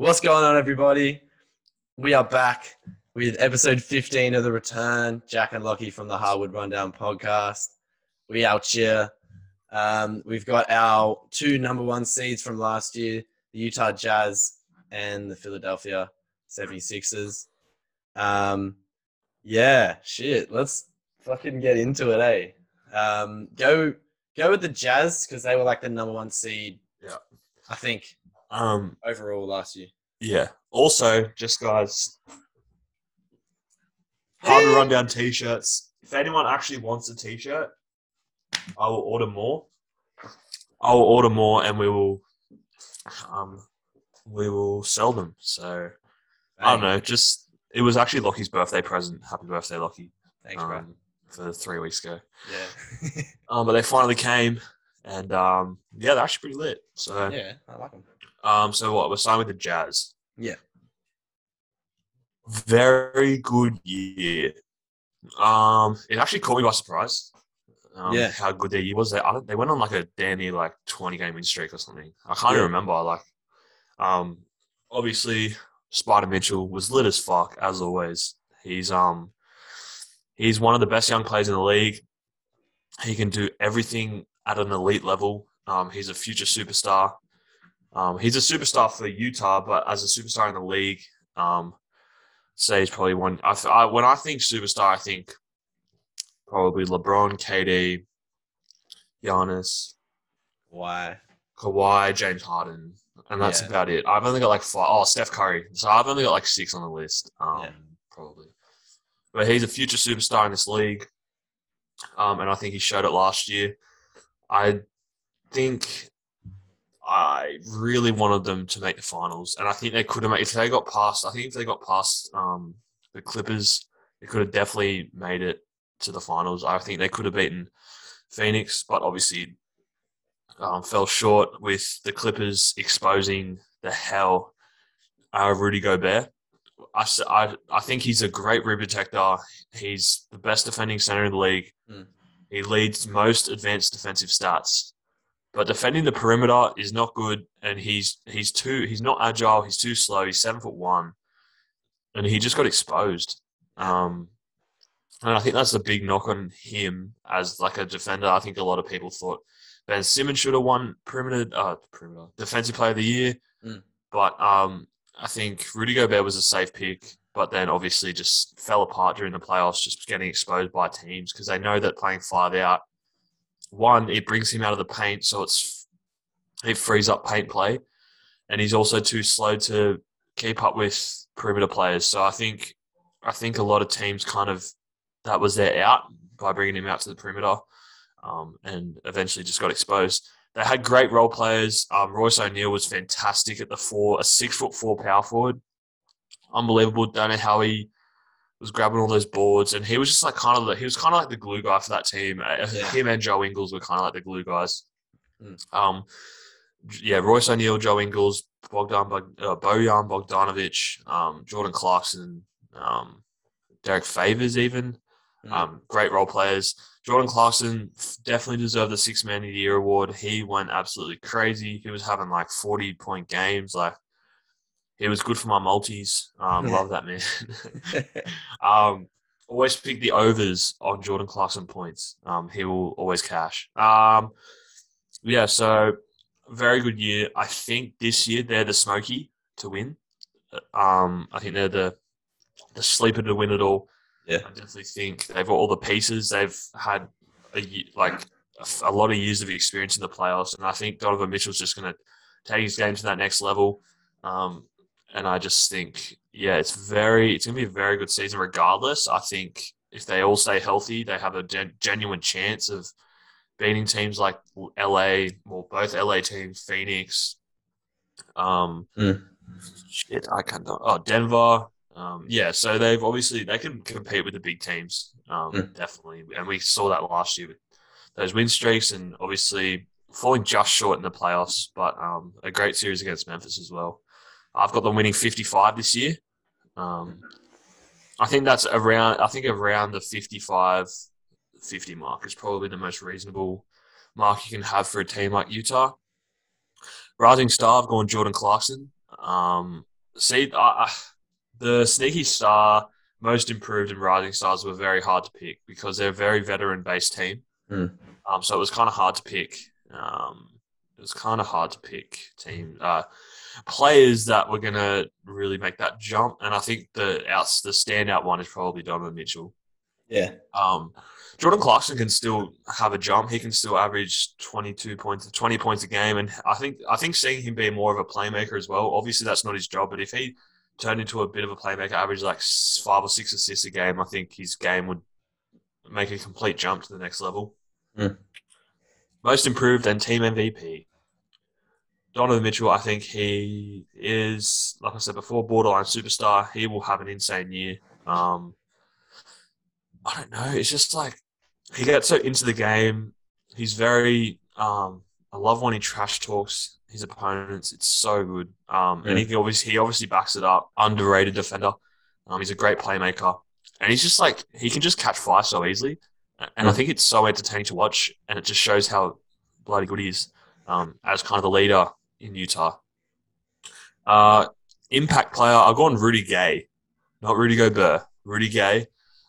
What's going on, everybody? We are back with episode 15 of The Return. Jack and Lockie from the Hardwood Rundown podcast. We out here. Um, we've got our two number one seeds from last year the Utah Jazz and the Philadelphia 76ers. Um, yeah, shit. Let's fucking get into it, eh? Um, go go with the Jazz because they were like the number one seed. Yeah. I think Um, overall last year. yeah. Also, just guys, Hardwood Rundown t-shirts. If anyone actually wants a t-shirt, I will order more. I will order more, and we will, um, we will sell them. So I don't know. Just it was actually Lockie's birthday present. Happy birthday, Lockie! Thanks, bro. Um, for three weeks ago. Yeah. Um, but they finally came, and um, yeah, they're actually pretty lit. So yeah, I like them. Um, so what? We're starting with the Jazz. Yeah. Very good year. Um, it actually caught me by surprise. Um, Yeah. How good their year was. They I, they went on like a damn near like twenty game win streak or something. I can't Yeah. even remember. Like, um, obviously Spida Mitchell was lit as fuck as always. He's um, he's one of the best young players in the league. He can do everything at an elite level. Um, he's a future superstar. Um, he's a superstar for Utah, but as a superstar in the league, um, say he's probably one. I, I when I think superstar, I think probably LeBron, KD, Giannis, Why? Kawhi, James Harden, and that's Yeah. about it. I've only got like five. Oh, Steph Curry. So I've only got like six on the list. Um, Yeah. probably. But he's a future superstar in this league, um, and I think he showed it last year. I think I really wanted them to make the finals, and I think they could have made if they got past. I think if they got past um, the Clippers, they could have definitely made it to the finals. I think they could have beaten Phoenix, but obviously um, fell short with the Clippers exposing the hell out of Rudy Gobert. I I think he's a great rim protector. He's the best defending center in the league. Mm. He leads most advanced defensive stats. But defending the perimeter is not good, and he's he's too he's not agile. He's too slow. He's seven foot one, and he just got exposed. Um, and I think that's a big knock on him as like a defender. I think a lot of people thought Ben Simmons should have won perimeter, uh, perimeter defensive player of the year, Mm. but um, I think Rudy Gobert was a safe pick. But then obviously just fell apart during the playoffs, just getting exposed by teams because they know that playing five out, one it brings him out of the paint, so it's it frees up paint play, and he's also too slow to keep up with perimeter players. So I think I think a lot of teams kind of that was their out by bringing him out to the perimeter, um, and eventually just got exposed. They had great role players. Um, Royce O'Neale was fantastic at the four, a six foot four power forward, unbelievable. Don't know how he was grabbing all those boards, and he was just like kind of the, he was kind of like the glue guy for that team. Uh, Yeah. Him and Joe Ingles were kind of like the glue guys. Mm. Um, yeah, Royce O'Neale, Joe Ingles, Bogdan uh, Bojan Bogdanovic, um, Jordan Clarkson, um, Derrick Favors, even Mm. um, great role players. Jordan Clarkson definitely deserved the Six Man of the Year award. He went absolutely crazy. He was having like forty point games. Like he was good for my multis. Um, love that man. um, always pick the overs on Jordan Clarkson points. Um, he will always cash. Um, yeah, so very good year. I think this year they're the smoky to win. Um, I think they're the the sleeper to win it all. Yeah. I definitely think they've got all the pieces. They've had a like a lot of years of experience in the playoffs, and I think Donovan Mitchell's just going to take his game to that next level. Um, and I just think, yeah, it's very, it's going to be a very good season regardless. I think if they all stay healthy, they have a gen- genuine chance of beating teams like LA, or both LA teams, Phoenix. Um, Mm. shit, I can't. Oh, Denver. Um, yeah, so they've obviously they can compete with the big teams, um, Mm. definitely, and we saw that last year with those win streaks, and obviously falling just short in the playoffs, but um, a great series against Memphis as well. I've got them winning 55 this year. Um, I think that's around. I think around the 55, 50 mark is probably the most reasonable mark you can have for a team like Utah. Rising star, I've gone Jordan Clarkson. Um, see, uh, the sneaky star, most improved, and rising stars were very hard to pick because they're a very veteran based team. Mm. Um, so it was kind of hard to pick. Um, it was kind of hard to pick team uh, players that were going to really make that jump. And I think the outs the standout one is probably Donovan Mitchell. Yeah. Um, Jordan Clarkson can still have a jump. He can still average twenty two points, twenty points a game, and I think I think seeing him be more of a playmaker as well. Obviously, that's not his job, but if he turned into a bit of a playmaker, average like five or six assists a game, I think his game would make a complete jump to the next level. Mm. Most improved and team MVP. Donovan Mitchell, I think he is, like I said before, borderline superstar. He will have an insane year. Um, I don't know. It's just like he gets so into the game. He's very. Um, I love when he trash talks his opponents. It's so good. Um, and he obviously he obviously backs it up. Underrated defender. Um, he's a great playmaker, and he's just like he can just catch fire so easily. And I think it's so entertaining to watch, and it just shows how bloody good he is um, as kind of the leader in Utah. Uh, impact player, I've gone Rudy Gay, not Rudy Gobert. Rudy Gay.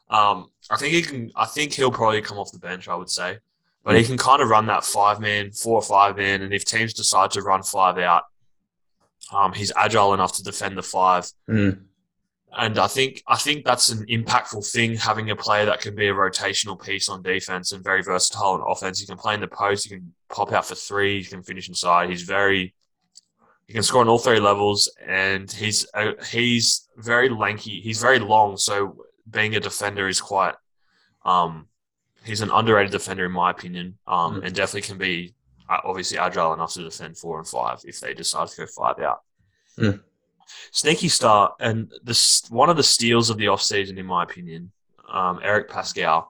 Um, I think he can. I think he'll probably come off the bench. I would say, but he can kind of run that five man, four or five man, and if teams decide to run five out, um, he's agile enough to defend the five. Mm. And I think I think that's an impactful thing having a player that can be a rotational piece on defense and very versatile on offense. You can play in the post, you can pop out for three, you can finish inside. He's very he can score on all three levels, and he's uh, he's very lanky. He's very long, so being a defender is quite. Um, he's an underrated defender in my opinion, um, Mm. and definitely can be uh, obviously agile enough to defend four and five if they decide to go five out. Mm. Sneaky start, and this one of the steals of the offseason, in my opinion, um, Eric Paschall.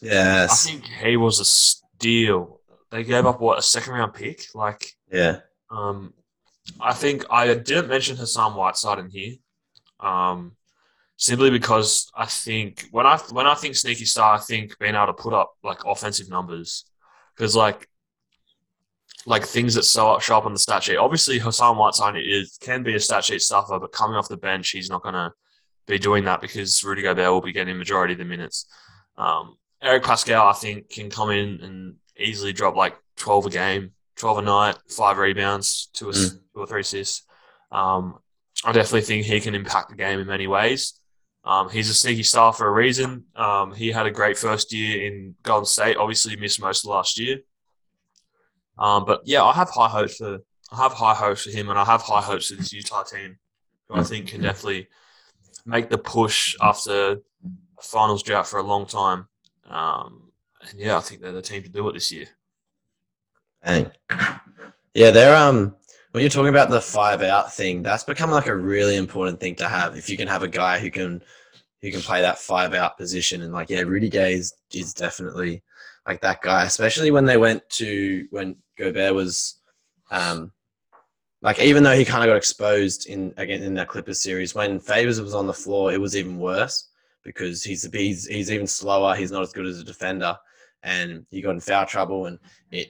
Yes, I think he was a steal. They gave up what a second round pick. Like, Yeah. um, I think I didn't mention Hassan Whiteside in here, um, simply because I think when I when I think sneaky star, I think being able to put up like offensive numbers because like like things that show up, show up on the stat sheet. Obviously, Hassan Whiteside is can be a stat sheet stuffer, but coming off the bench, he's not going to be doing that because Rudy Gobert will be getting majority of the minutes. Um, Eric Paschall, I think, can come in and easily drop like 12 a game, 12 a night, five rebounds, two, ass- two or three assists. Um, I definitely think he can impact the game in many ways. Um, he's a sneaky star for a reason. Um, he had a great first year in Golden State. Obviously, missed most of last year. Um, but yeah, I have high hopes for I have high hopes for him, and I have high hopes for this Utah team, who I think can definitely make the push after a finals drought for a long time. Um, and yeah, I think they're the team to do it this year. Dang. Yeah, they're um when you're talking about the five out thing, that's become like a really important thing to have. If you can have a guy who can who can play that five out position and like yeah, Rudy Gay is, is definitely like that guy, especially when they went to when Gobert was um like even though he kind of got exposed in again in that Clippers series, when Favors was on the floor, it was even worse because he's he's he's even slower. He's not as good as a defender, and he got in foul trouble, and it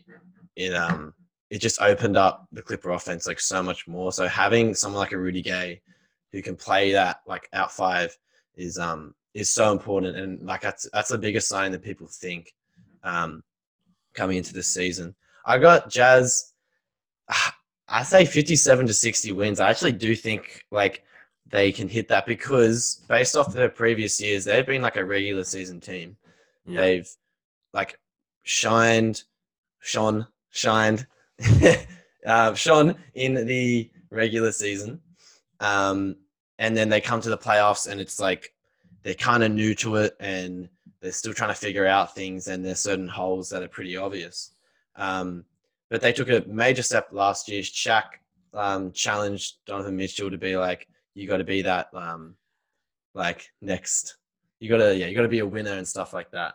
it um it just opened up the Clipper offense like so much more. So having someone like a Rudy Gay who can play that like out five is um is so important, and like that's that's the biggest sign that people think um coming into this season. I got Jazz. I say 57 to 60 wins. I actually do think like they can hit that because based off their previous years, they've been like a regular season team. Yeah. They've like shined, shone, shined, uh, shone in the regular season. Um, and then they come to the playoffs and it's like they're kind of new to it and they're still trying to figure out things and there's certain holes that are pretty obvious. Um, but they took a major step last year. Shaq um, challenged Donovan Mitchell to be like, you got to be that, um, like next, you got to, yeah, you got to be a winner and stuff like that.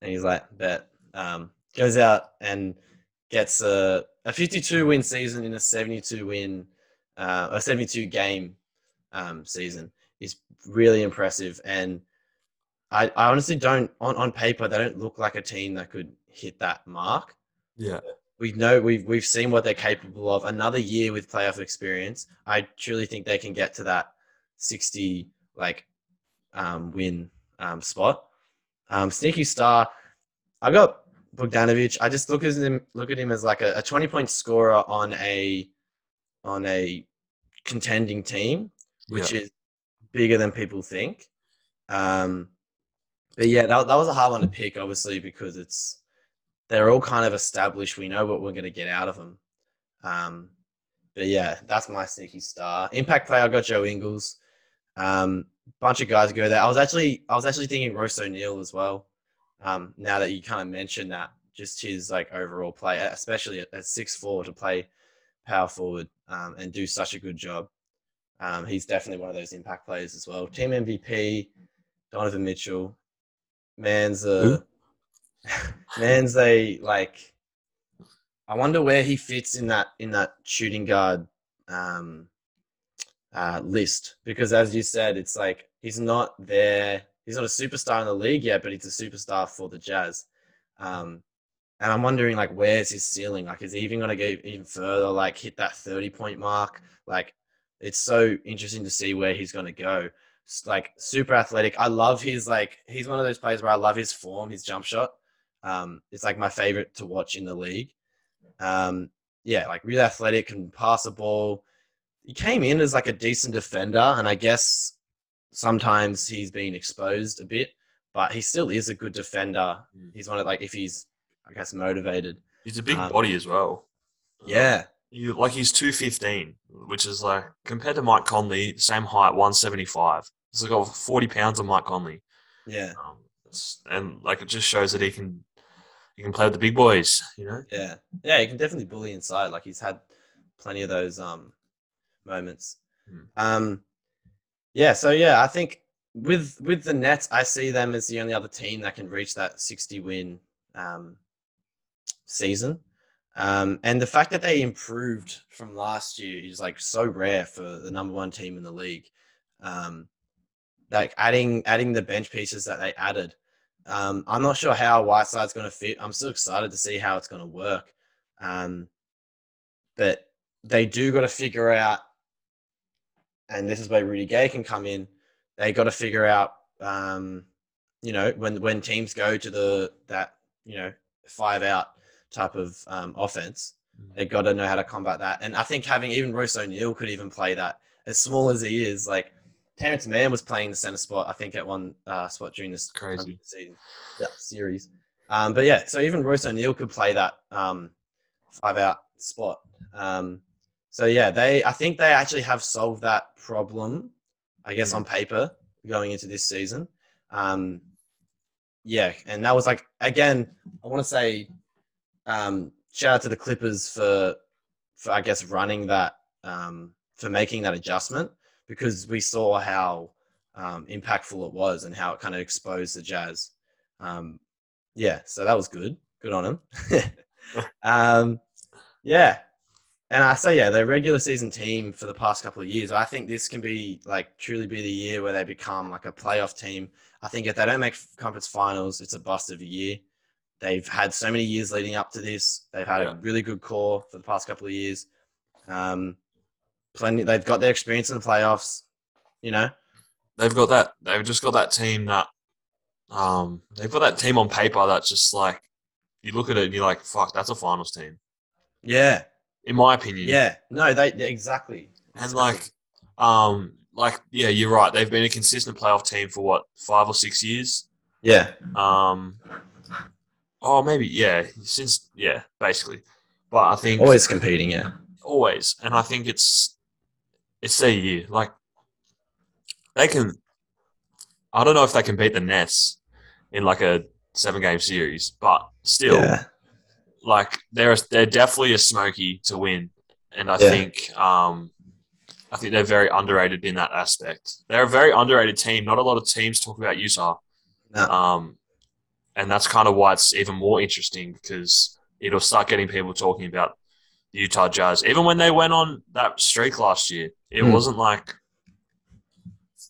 And he's like, bet. Um, goes out and gets a, a 52 win season in a 72 win, uh, a 72 game um, season is really impressive. And I, I honestly don't, on, on paper, they don't look like a team that could hit that mark. Yeah. we know we've we've seen what they're capable of. Another year with playoff experience, I truly think they can get to that sixty like um, win um, spot. Um, sneaky star, I got Bogdanovic. I just look at him look at him as like a, a twenty point scorer on a on a contending team, which is bigger than people think. Um, but yeah, that, that was a hard one to pick, obviously, because it's they're all kind of established. We know what we're going to get out of them. Um, but yeah, that's my sneaky star. Impact player, I got Joe Ingles. Um, bunch of guys go there. I was actually I was actually thinking Royce O'Neale as well. Um, now that you kind of mentioned that, just his like overall play, especially at, at six four to play power forward um, and do such a good job. Um, he's definitely one of those impact players as well. Team MVP, Donovan Mitchell. Man's a man's a like. I wonder where he fits in that in that shooting guard um, uh, list because, as you said, it's like he's not there. He's not a superstar in the league yet, but he's a superstar for the Jazz. Um, and I'm wondering, like, where's his ceiling? Like, is he even going to go even further? Like, hit that 30 point mark? Like, it's so interesting to see where he's going to go. It's like super athletic. I love his like he's one of those players where I love his form, his jump shot. Um, it's like my favorite to watch in the league. Um, yeah, like really athletic, can pass the ball. He came in as like a decent defender, and I guess sometimes he's been exposed a bit, but he still is a good defender. Mm. He's one of like if he's I guess motivated. He's a big Um, body as well. Yeah, You, like he's two fifteen, which is like compared to Mike Conley, same height, one seventy five. He's like got forty pounds of Mike Conley, yeah, um, and like it just shows that he can he can play with the big boys. You know, yeah, yeah. He can definitely bully inside. Like he's had plenty of those um moments. Hmm. Um, yeah. So yeah, I think with with the Nets, I see them as the only other team that can reach that sixty win um season. Um, and the fact that they improved from last year is like so rare for the number one team in the league. Um, like adding adding the bench pieces that they added. Um, I'm not sure how Whiteside's going to fit. I'm still excited to see how it's going to work. Um, but they do got to figure out, and this is where Rudy Gay can come in. They got to figure out, um, you know, when when teams go to the that you know five out type of um, offense, they got to know how to combat that. And I think having even Royce O'Neale could even play that. As small as he is, like Terance Mann was playing the center spot, I think, at one uh, spot during this Crazy. season, yeah, series. Um, but yeah, so even Royce O'Neale could play that um, five out spot. Um, so yeah, they I think they actually have solved that problem, I guess, on paper going into this season. Um, yeah, and that was like again, I want to say um, shout out to the Clippers for for I guess running that um, for making that adjustment because we saw how um, impactful it was and how it kind of exposed the Jazz. Um, yeah, so that was good. Good on them. um, yeah, and I say yeah, their regular season team for the past couple of years. I think this can be like truly be the year where they become like a playoff team. I think if they don't make conference finals, it's a bust of a year. They've had so many years leading up to this. They've had Yeah. a really good core for the past couple of years. Um, plenty. They've got their experience in the playoffs. You know. they've got that. They've just got that team that, um, they've got that team on paper that's just like you look at it and you're like, fuck, that's a finals team, Yeah. In my opinion. Yeah. No. They exactly. And like, um, like yeah, you're right. They've been a consistent playoff team for what five or six years. Yeah. Um, oh maybe yeah, since yeah, basically. But I think Always competing. Yeah. always, and I think it's it's their year. Like they can. I don't know if they can beat the Nets in like a seven game series, but still, Yeah. Like they're they're definitely a smoky to win, and I Yeah. think um, I think they're very underrated in that aspect. They're a very underrated team. Not a lot of teams talk about Utah, No. um, and that's kind of why it's even more interesting because it'll start getting people talking about the Utah Jazz. Even when they went on that streak last year, it Mm. wasn't like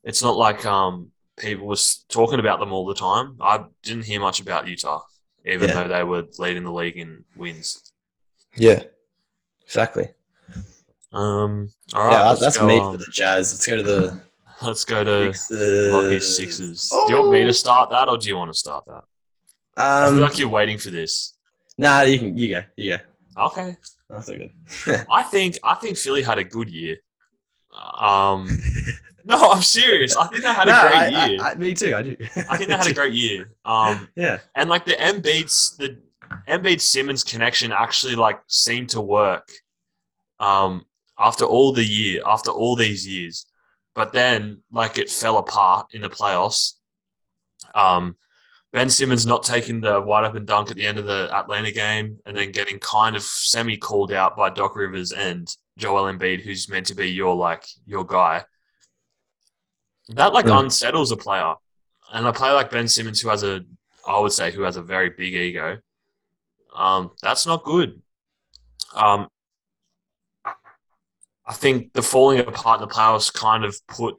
it's not like um, people was talking about them all the time. I didn't hear much about Utah, even Yeah. though they were leading the league in wins. Yeah. Exactly. Um, all right, yeah, that's me on. for the Jazz. Let's go to the Let's go to Sixers. Rockies Sixers. Do you want me to start that, or do you want to start that? I feel Um, like you're waiting for this. nah, you can. You go. You go. Okay, That's so good. I think I think Philly had a good year. Um, no, I'm serious. I think they had a great I- year. I, I, me too. I do. I think they had a great year. Um, yeah. and like the Embiid's the Embiid Simmons connection actually like seemed to work. Um, after all the year, after all these years, but then like it fell apart in the playoffs. Um, Ben Simmons not taking the wide open dunk at the end of the Atlanta game, and then getting kind of semi called out by Doc Rivers and Joel Embiid, who's meant to be your like your guy. That like unsettles a player, and a player like Ben Simmons, who has a, I would say, who has a very big ego. Um, that's not good. Um, I think the falling apart in the playoffs kind of put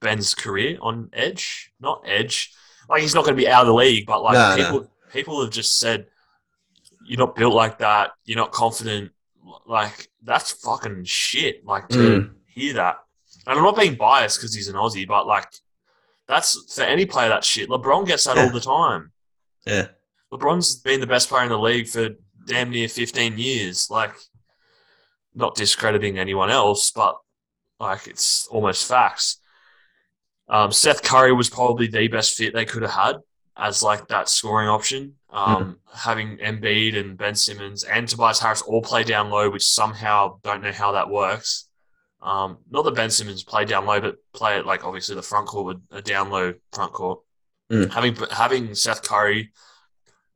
Ben's career on edge. Not edge. Like he's not going to be out of the league, but like No, no. people, people have just said, "You're not built like that. You're not confident." Like that's fucking shit. Like to Mm. hear that, and I'm not being biased because he's an Aussie, but like that's for any player that shit. LeBron gets that Yeah. all the time. Yeah. LeBron's been the best player in the league for damn near 15 years. Like, not discrediting anyone else, but like it's almost facts. Um, Seth Curry was probably the best fit they could have had as like that scoring option. Um, Having Embiid and Ben Simmons and Tobias Harris all play down low, which somehow don't know how that works. Um, not that Ben Simmons play down low, but play it like obviously the front court with a down low front court. Mm. Having having Seth Curry,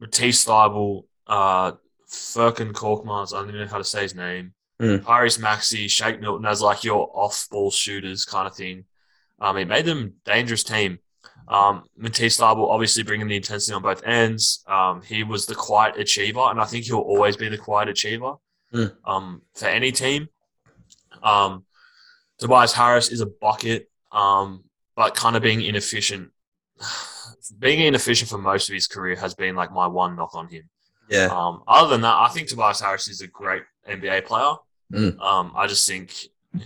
Matisse Thybulle, uh, Furkan Korkmaz, I don't even know how to say his name, Mm. Tyrese Maxey, Shake Milton as like your off ball shooters kind of thing. Um, it made them a dangerous team. Um, Matisse Thybulle obviously bringing the intensity on both ends. Um, he was the quiet achiever, and I think he'll always be the quiet achiever Mm. um, for any team. Um, Tobias Harris is a bucket, um, but kind of being inefficient. Being inefficient for most of his career has been like my one knock on him. Yeah. Um, other than that, I think Tobias Harris is a great NBA player. Mm. Um, I just think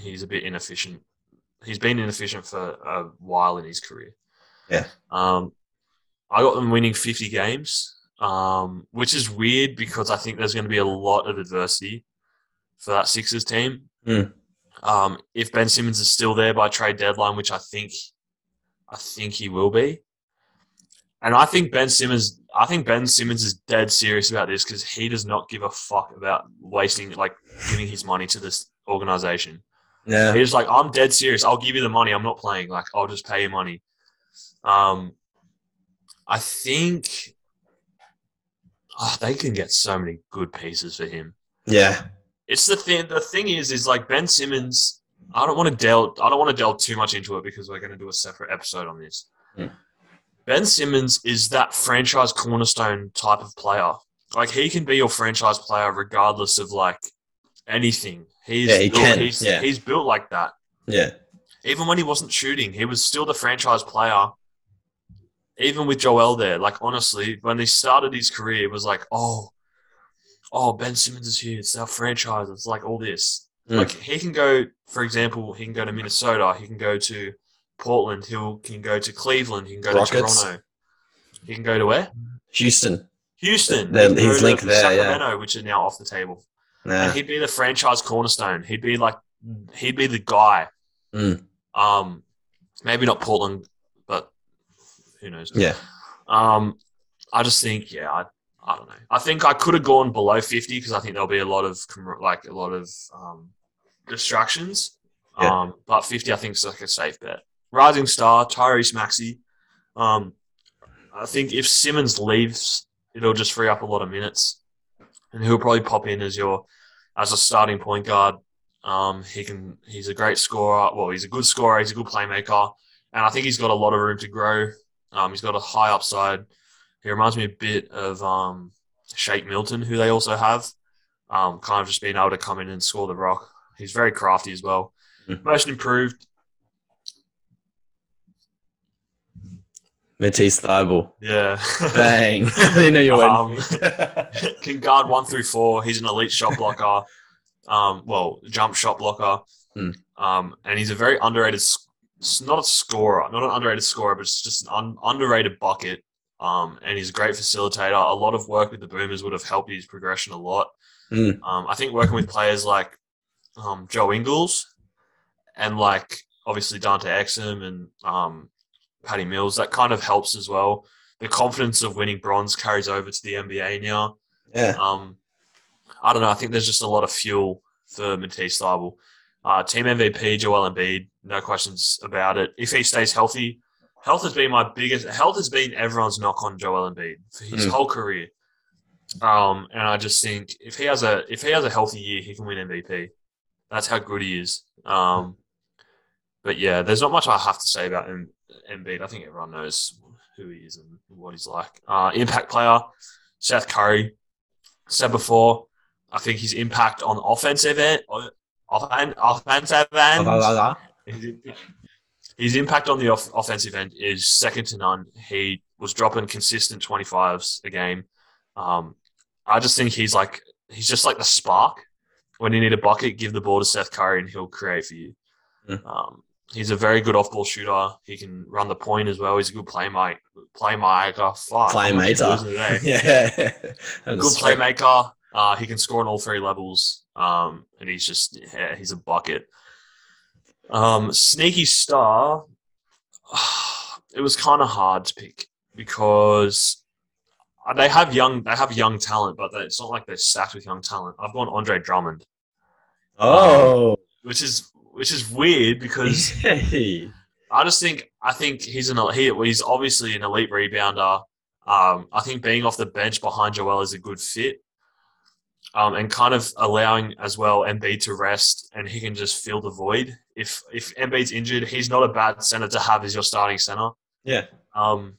he's a bit inefficient. He's been inefficient for a while in his career. Yeah. Um, I got them winning 50 games, um, which is weird because I think there's going to be a lot of adversity for that Sixers team. Mm. Um, if Ben Simmons is still there by trade deadline, which I think, I think he will be, and I think Ben Simmons, I think Ben Simmons is dead serious about this because he does not give a fuck about wasting, like, giving his money to this organization. Yeah. He's like, I'm dead serious. I'll give you the money. I'm not playing. Like, I'll just pay you money. Um, I think oh, they can get so many good pieces for him. Yeah. It's the thing. The thing is, is like Ben Simmons. I don't want to delve. I don't want to delve too much into it because we're going to do a separate episode on this. Ben Simmons is that franchise cornerstone type of player. Like he can be your franchise player regardless of like anything. He's Yeah, he built, can, He's, yeah. he's built like that. Yeah. Even when he wasn't shooting, he was still the franchise player. Even with Joel there, like honestly, when he started his career, it was like, oh, oh, Ben Simmons is here. It's our franchise. It's like all this. Mm. Like he can go, for example, he can go to Minnesota. He can go to Portland. He can go to Cleveland. He can go Rockets. to Toronto. He can go to where? Houston. Houston. He's linked there, yeah. Which is now off the table. Nah. And he'd be the franchise cornerstone. He'd be like, he'd be the guy. Mm. Um, maybe not Portland, but who knows? Yeah. Um, I just think, yeah, I, I don't know. I think I could have gone below fifty because I think there'll be a lot of like a lot of um, distractions. Yeah. Um, but fifty, I think, is like a safe bet. Rising star Tyrese Maxey. Um, I think if Simmons leaves, it'll just free up a lot of minutes, and he'll probably pop in as your as a starting point guard. Um, he can. He's a great scorer. Well, he's a good scorer. He's a good playmaker, and I think he's got a lot of room to grow. Um, he's got a high upside. He reminds me a bit of um, Shake Milton, who they also have. Um, kind of just being able to come in and score the rock. He's very crafty as well. Mhm. Most improved. Matisse Thybulle. Yeah. Bang. you know you Um, can guard one through four. He's an elite shot blocker. Um, well, jump shot blocker. Hmm. Um, and he's a very underrated, not a scorer, not an underrated scorer, but it's just an un- underrated bucket. Um, and he's a great facilitator. A lot of work with the Boomers would have helped his progression a lot. Hmm. Um, I think working with players like um, Joe Ingles and like obviously Dante Exum and um, Patty Mills, that kind of helps as well. The confidence of winning bronze carries over to the NBA now. yeah. Um, I don't know. I think there's just a lot of fuel for Matisse Thybulle. Uh, team MVP Joel Embiid, no questions about it. If he stays healthy, health has been my biggest. Health has been everyone's knock on Joel Embiid for his Mm. whole career. Um, and I just think if he has a if he has a healthy year, he can win MVP. That's how good he is. Um, but yeah, there's not much I have to say about M- Embiid. I think everyone knows who he is and what he's like. Uh, impact player, Seth Curry. Said before, I think his impact on offensive end, offen- offensive end. His, impact on the off- offensive end is second to none. He was dropping consistent 25s a game. Um, I just think he's like he's just like the spark. When you need a bucket, give the ball to Seth Curry and he'll create for you. Mm. Um, he's a very good off-ball shooter. He can run the point as well. He's a good playmaker. Playmaker. Fuck, Playmaker. yeah. Good playmaker. Uh, he can score on all three levels, um, and he's just yeah, he's a bucket. Um, sneaky star. It was kind of hard to pick because they have young they have young talent, but it's not like they're stacked with young talent. I've gone Andre Drummond, Oh. which is which is weird because Hey. I just think I think he's an he, he's obviously an elite rebounder. Um, I think being off the bench behind Joel is a good fit, um, and kind of allowing as well Embiid to rest and he can just fill the void. If if Embiid's injured, he's not a bad center to have as your starting center. Yeah. Um,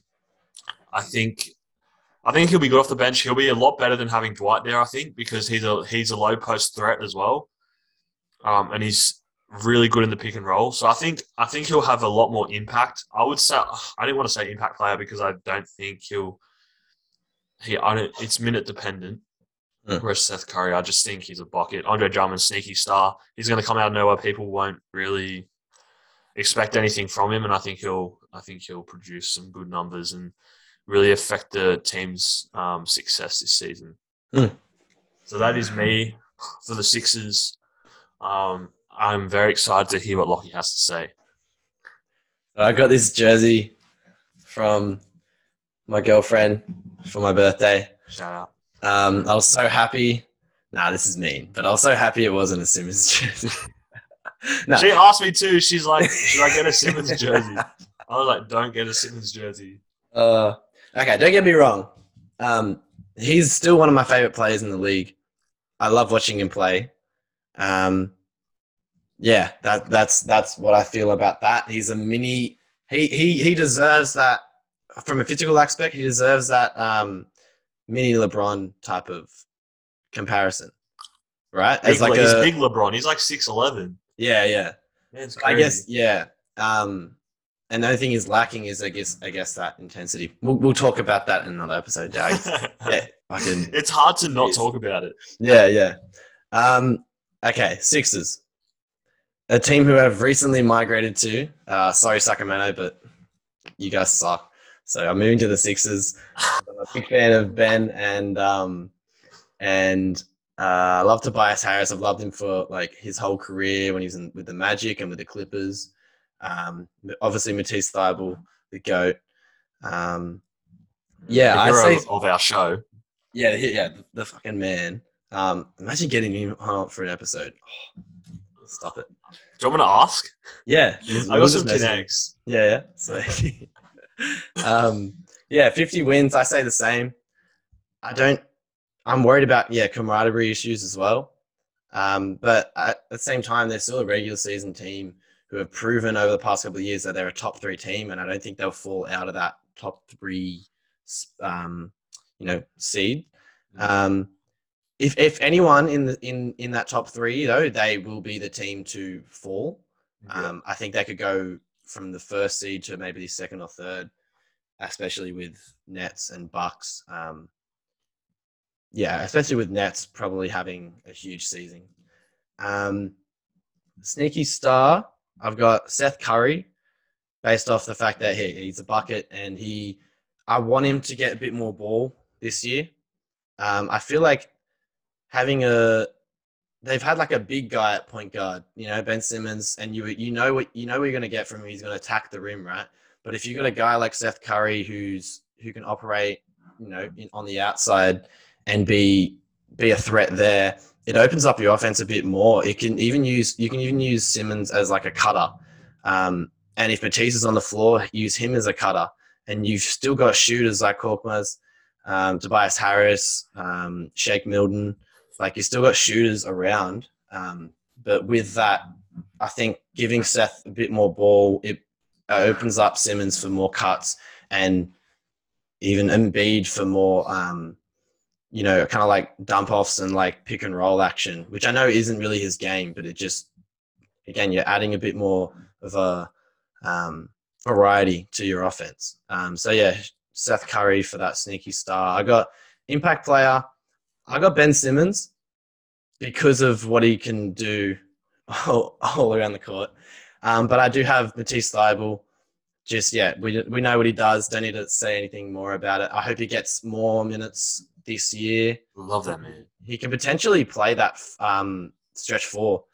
I think I think he'll be good off the bench. He'll be a lot better than having Dwight there. I think because he's a he's a low post threat as well, um, and he's really good in the pick and roll. So I think I think he'll have a lot more impact. I would say I didn't want to say impact player because I don't think he'll. He I don't. It's minute dependent. Hmm. Whereas Seth Curry, I just think he's a bucket. Andre Drummond, sneaky star. He's going to come out of nowhere. People won't really expect anything from him, and I think he'll. I think he'll produce some good numbers and really affect the team's um, success this season. Hmm. So that is me for the Sixers. Um, I'm very excited to hear what Lockie has to say. I got this jersey from my girlfriend for my birthday. Shout out. Um, I was so happy. Nah, this is mean, but I was so happy it wasn't a Simmons jersey. no. She asked me too. She's like, "Should I get a Simmons jersey?" I was like, "Don't get a Simmons jersey." Uh, okay, don't get me wrong. Um, he's still one of my favorite players in the league. I love watching him play. Um, yeah, that that's that's what I feel about that. He's a mini. He he he deserves that from a physical aspect. He deserves that um, mini LeBron type of comparison, right? As like he's a big LeBron. He's like six eleven. yeah yeah. I guess yeah. Um, and the only thing he's lacking is I guess I guess that intensity. We'll we'll talk about that in another episode, Dag. yeah, fucking it's hard to not talk about it. yeah, yeah. Um, okay, Sixers, a team who have recently migrated to. Uh, sorry, Sacramento, but you guys suck. So I'm moving to the Sixers. I'm a big fan of Ben and um, and uh, I love Tobias Harris. I've loved him for like his whole career when he was in, with the Magic and with the Clippers. Um, obviously Matisse Thybulle, the goat. Um, yeah, I say of- our show. yeah, yeah, yeah, the, the fucking man. Um, imagine getting him on for an episode. Oh, stop it. Do you want me to ask? Yeah, I got some connects. Yeah, yeah. So, um, yeah, fifty wins. I say the same. I don't. I'm worried about yeah camaraderie issues as well. Um, but at the same time, they're still a regular season team who have proven over the past couple of years that they're a top three team, and I don't think they'll fall out of that top three, um, you know, seed. Um, if if anyone in the in in that top three though, they will be the team to fall. Um, I think they could go from the first seed to maybe the second or third. especially with Nets and Bucks. Um, yeah, especially with Nets probably having a huge season. Um, sneaky star, I've got Seth Curry, based off the fact that he, he's a bucket and he, I want him to get a bit more ball this year. Um, I feel like having a, they've had like a big guy at point guard, you know, Ben Simmons, and you you know what you know what you're going to get from him. He's going to attack the rim, right? But if you've got a guy like Seth Curry who's who can operate, you know, in, on the outside and be be a threat there, it opens up your offense a bit more. It can even use you can even use Simmons as like a cutter. Um, and if Matisse is on the floor, use him as a cutter. And you've still got shooters like Korkmaz, um, Tobias Harris, um, Shake Milton. Like you still got shooters around. Um, but with that, I think giving Seth a bit more ball, it uh, opens up Simmons for more cuts and even Embiid for more, um, you know, kind of like dump offs and like pick and roll action, which I know isn't really his game, but it just, again, you're adding a bit more of a um, variety to your offense. Um, so yeah, Seth Curry for that sneaky star. I got impact player. I got Ben Simmons because of what he can do all, all around the court. Um, but I do have Matisse Thybulle. Just yeah, we we know what he does. Don't need to say anything more about it. I hope he gets more minutes this year. Love that man. He can potentially play that um, stretch four.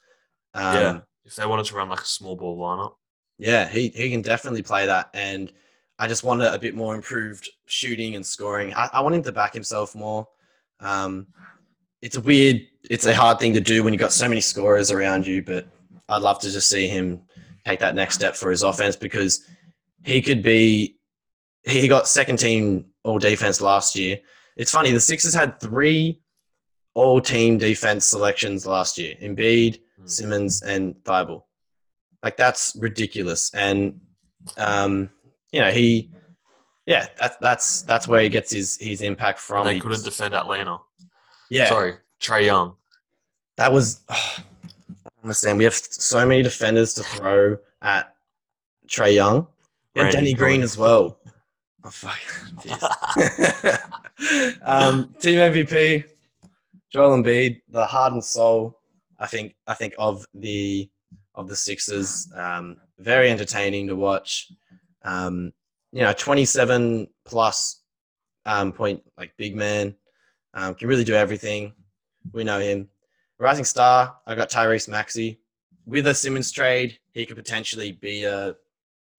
Um, yeah, if they wanted to run like a small ball lineup. Yeah, he, he can definitely play that. And I just want a, a bit more improved shooting and scoring. I, I want him to back himself more. Um, it's a weird, it's a hard thing to do when you've got so many scorers around you, but I'd love to just see him take that next step for his offense because he could be, he got second team all defense last year. It's funny, the Sixers had three all team defense selections last year Embiid, Hmm. Simmons, and Thybulle. Like that's ridiculous. And um, you know, he yeah, that's that's that's where he gets his his impact from. they couldn't defend Atlanta. yeah, Sorry, Trae Young. that was I understand. We have so many defenders to throw at Trae Young. And Brandon Danny Green Green. as well. Oh fuck. um, team MVP, Joel Embiid, the heart and soul. I think. I think of the of the Sixers. Um, very entertaining to watch. Um, you know, twenty seven plus um, point like big man. Um, can really do everything. We know him. Rising star. I got Tyrese Maxey. With a Simmons trade, he could potentially be a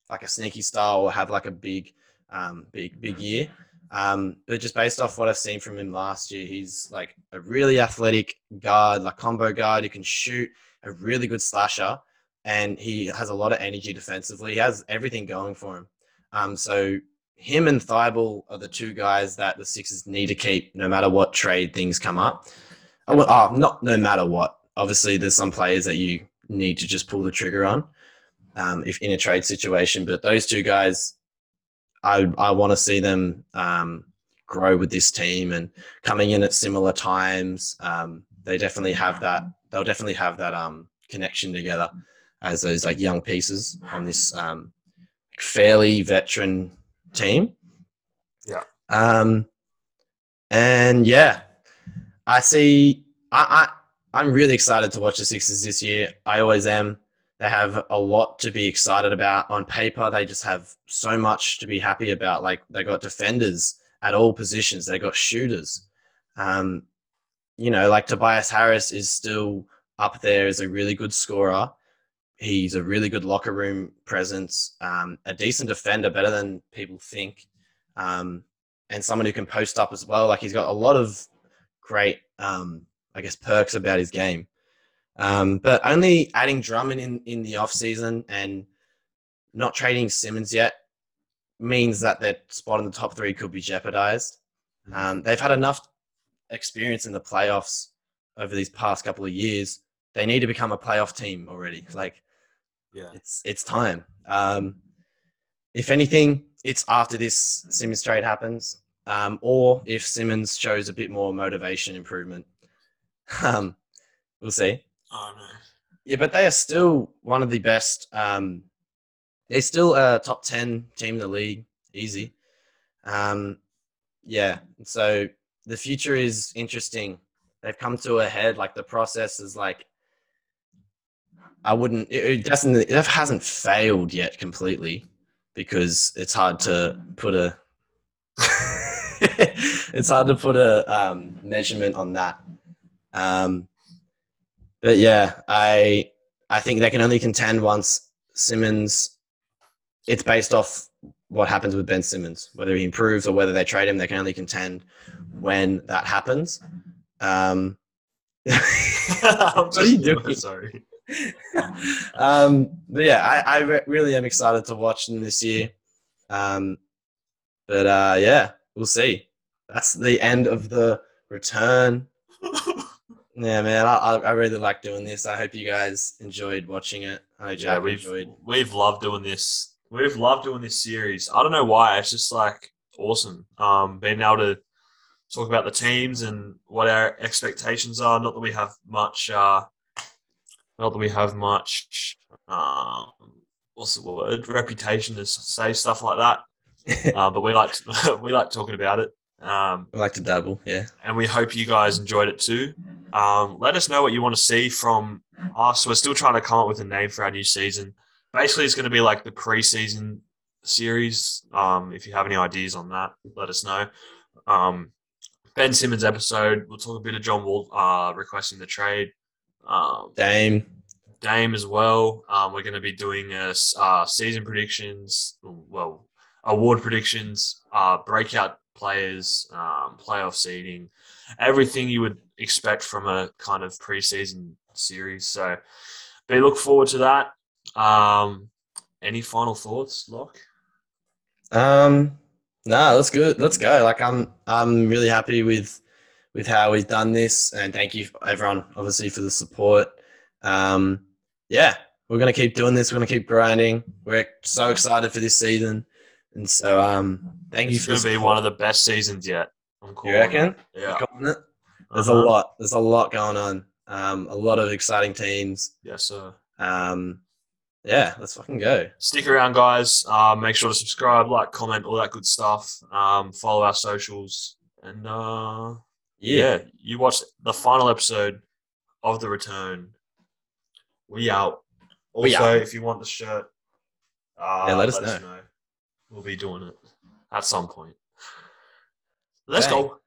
like a sneaky star or have like a big, um, big, big year. Um, but just based off what I've seen from him last year, he's like a really athletic guard, like combo guard who can shoot, a really good slasher, and he has a lot of energy defensively. He has everything going for him. Um, so him and Thybulle are the two guys that the Sixers need to keep no matter what trade things come up. Oh, well, oh, not no matter what. Obviously, there's some players that you need to just pull the trigger on um, if in a trade situation. But those two guys, I I want to see them um, grow with this team and coming in at similar times. Um, they definitely have that. They'll definitely have that um, connection together as those like young pieces on this um, fairly veteran team. Yeah. Um, and yeah, I see. I, I I'm really excited to watch the Sixers this year. I always am. They have a lot to be excited about. On paper, they just have so much to be happy about. Like they got defenders at all positions. They got shooters. Um, you know, like Tobias Harris is still up there as a really good scorer. He's a really good locker room presence, um, a decent defender, better than people think, um, and someone who can post up as well. Like he's got a lot of great, um, I guess, perks about his game. Um, but only adding Drummond in, in the offseason and not trading Simmons yet means that their spot in the top three could be jeopardized. Um, they've had enough experience in the playoffs over these past couple of years. They need to become a playoff team already. Like Yeah. it's it's time. Um, if anything, it's after this Simmons trade happens, um, or if Simmons shows a bit more motivation improvement. Um, we'll see. Oh no. Yeah, but they are still one of the best. Um, they're still a top ten team in the league, easy. Um, yeah, so the future is interesting. They've come to a head. Like the process is like, I wouldn't. It, doesn't. It hasn't failed yet completely because it's hard to put a. it's hard to put a um, measurement on that. Um, but yeah, I I think they can only contend once Simmons. It's based off what happens with Ben Simmons, whether he improves or whether they trade him. They can only contend when that happens. Um, What are you doing? Sorry. um, but yeah, I, I re- really am excited to watch them this year. Um, but uh, yeah, we'll see. That's the end of the return. Yeah, man, I, I really like doing this. I hope you guys enjoyed watching it. I know yeah, we've enjoyed. we've loved doing this. We've loved doing this series. I don't know why. It's just like awesome. Um, being able to talk about the teams and what our expectations are. Not that we have much. Uh, not that we have much. Um, what's the word? Reputation to say stuff like that. Uh, but we like we like talking about it. Um, I like to dabble. Yeah. and we hope you guys enjoyed it too. Um, let us know what you want to see from us. We're still trying to come up with a name for our new season. Basically, it's going to be like the preseason series. Um, if you have any ideas on that, let us know. Um, ben Simmons episode. We'll talk a bit of John Wall uh, requesting the trade. Um, Dame. Dame as well. Um, we're going to be doing a s- uh, season predictions, well, award predictions, uh, breakout players, um, playoff seeding, everything you would expect from a kind of preseason series. So, be look forward to that. Um, any final thoughts, Locke? Um, no, that's good. Let's go. Like I'm, I'm really happy with with how we've done this, and thank you everyone, obviously, for the support. Um, yeah, we're gonna keep doing this. We're gonna keep grinding. We're so excited for this season, and so um, thank you It's for going to be one of the best seasons yet. I'm You calling it. reckon? Yeah. There's Uh-huh. a lot. There's a lot going on. Um, a lot of exciting teams. Yes, sir. Um, yeah, let's fucking go. stick around, guys. Uh, make sure to subscribe, like, comment, all that good stuff. Um, follow our socials, and uh, Yeah. yeah, you watch the final episode of the return. We out. Also, We out. if you want the shirt, uh, Yeah, let us know. We'll be doing it at some point. Let's Bang. go.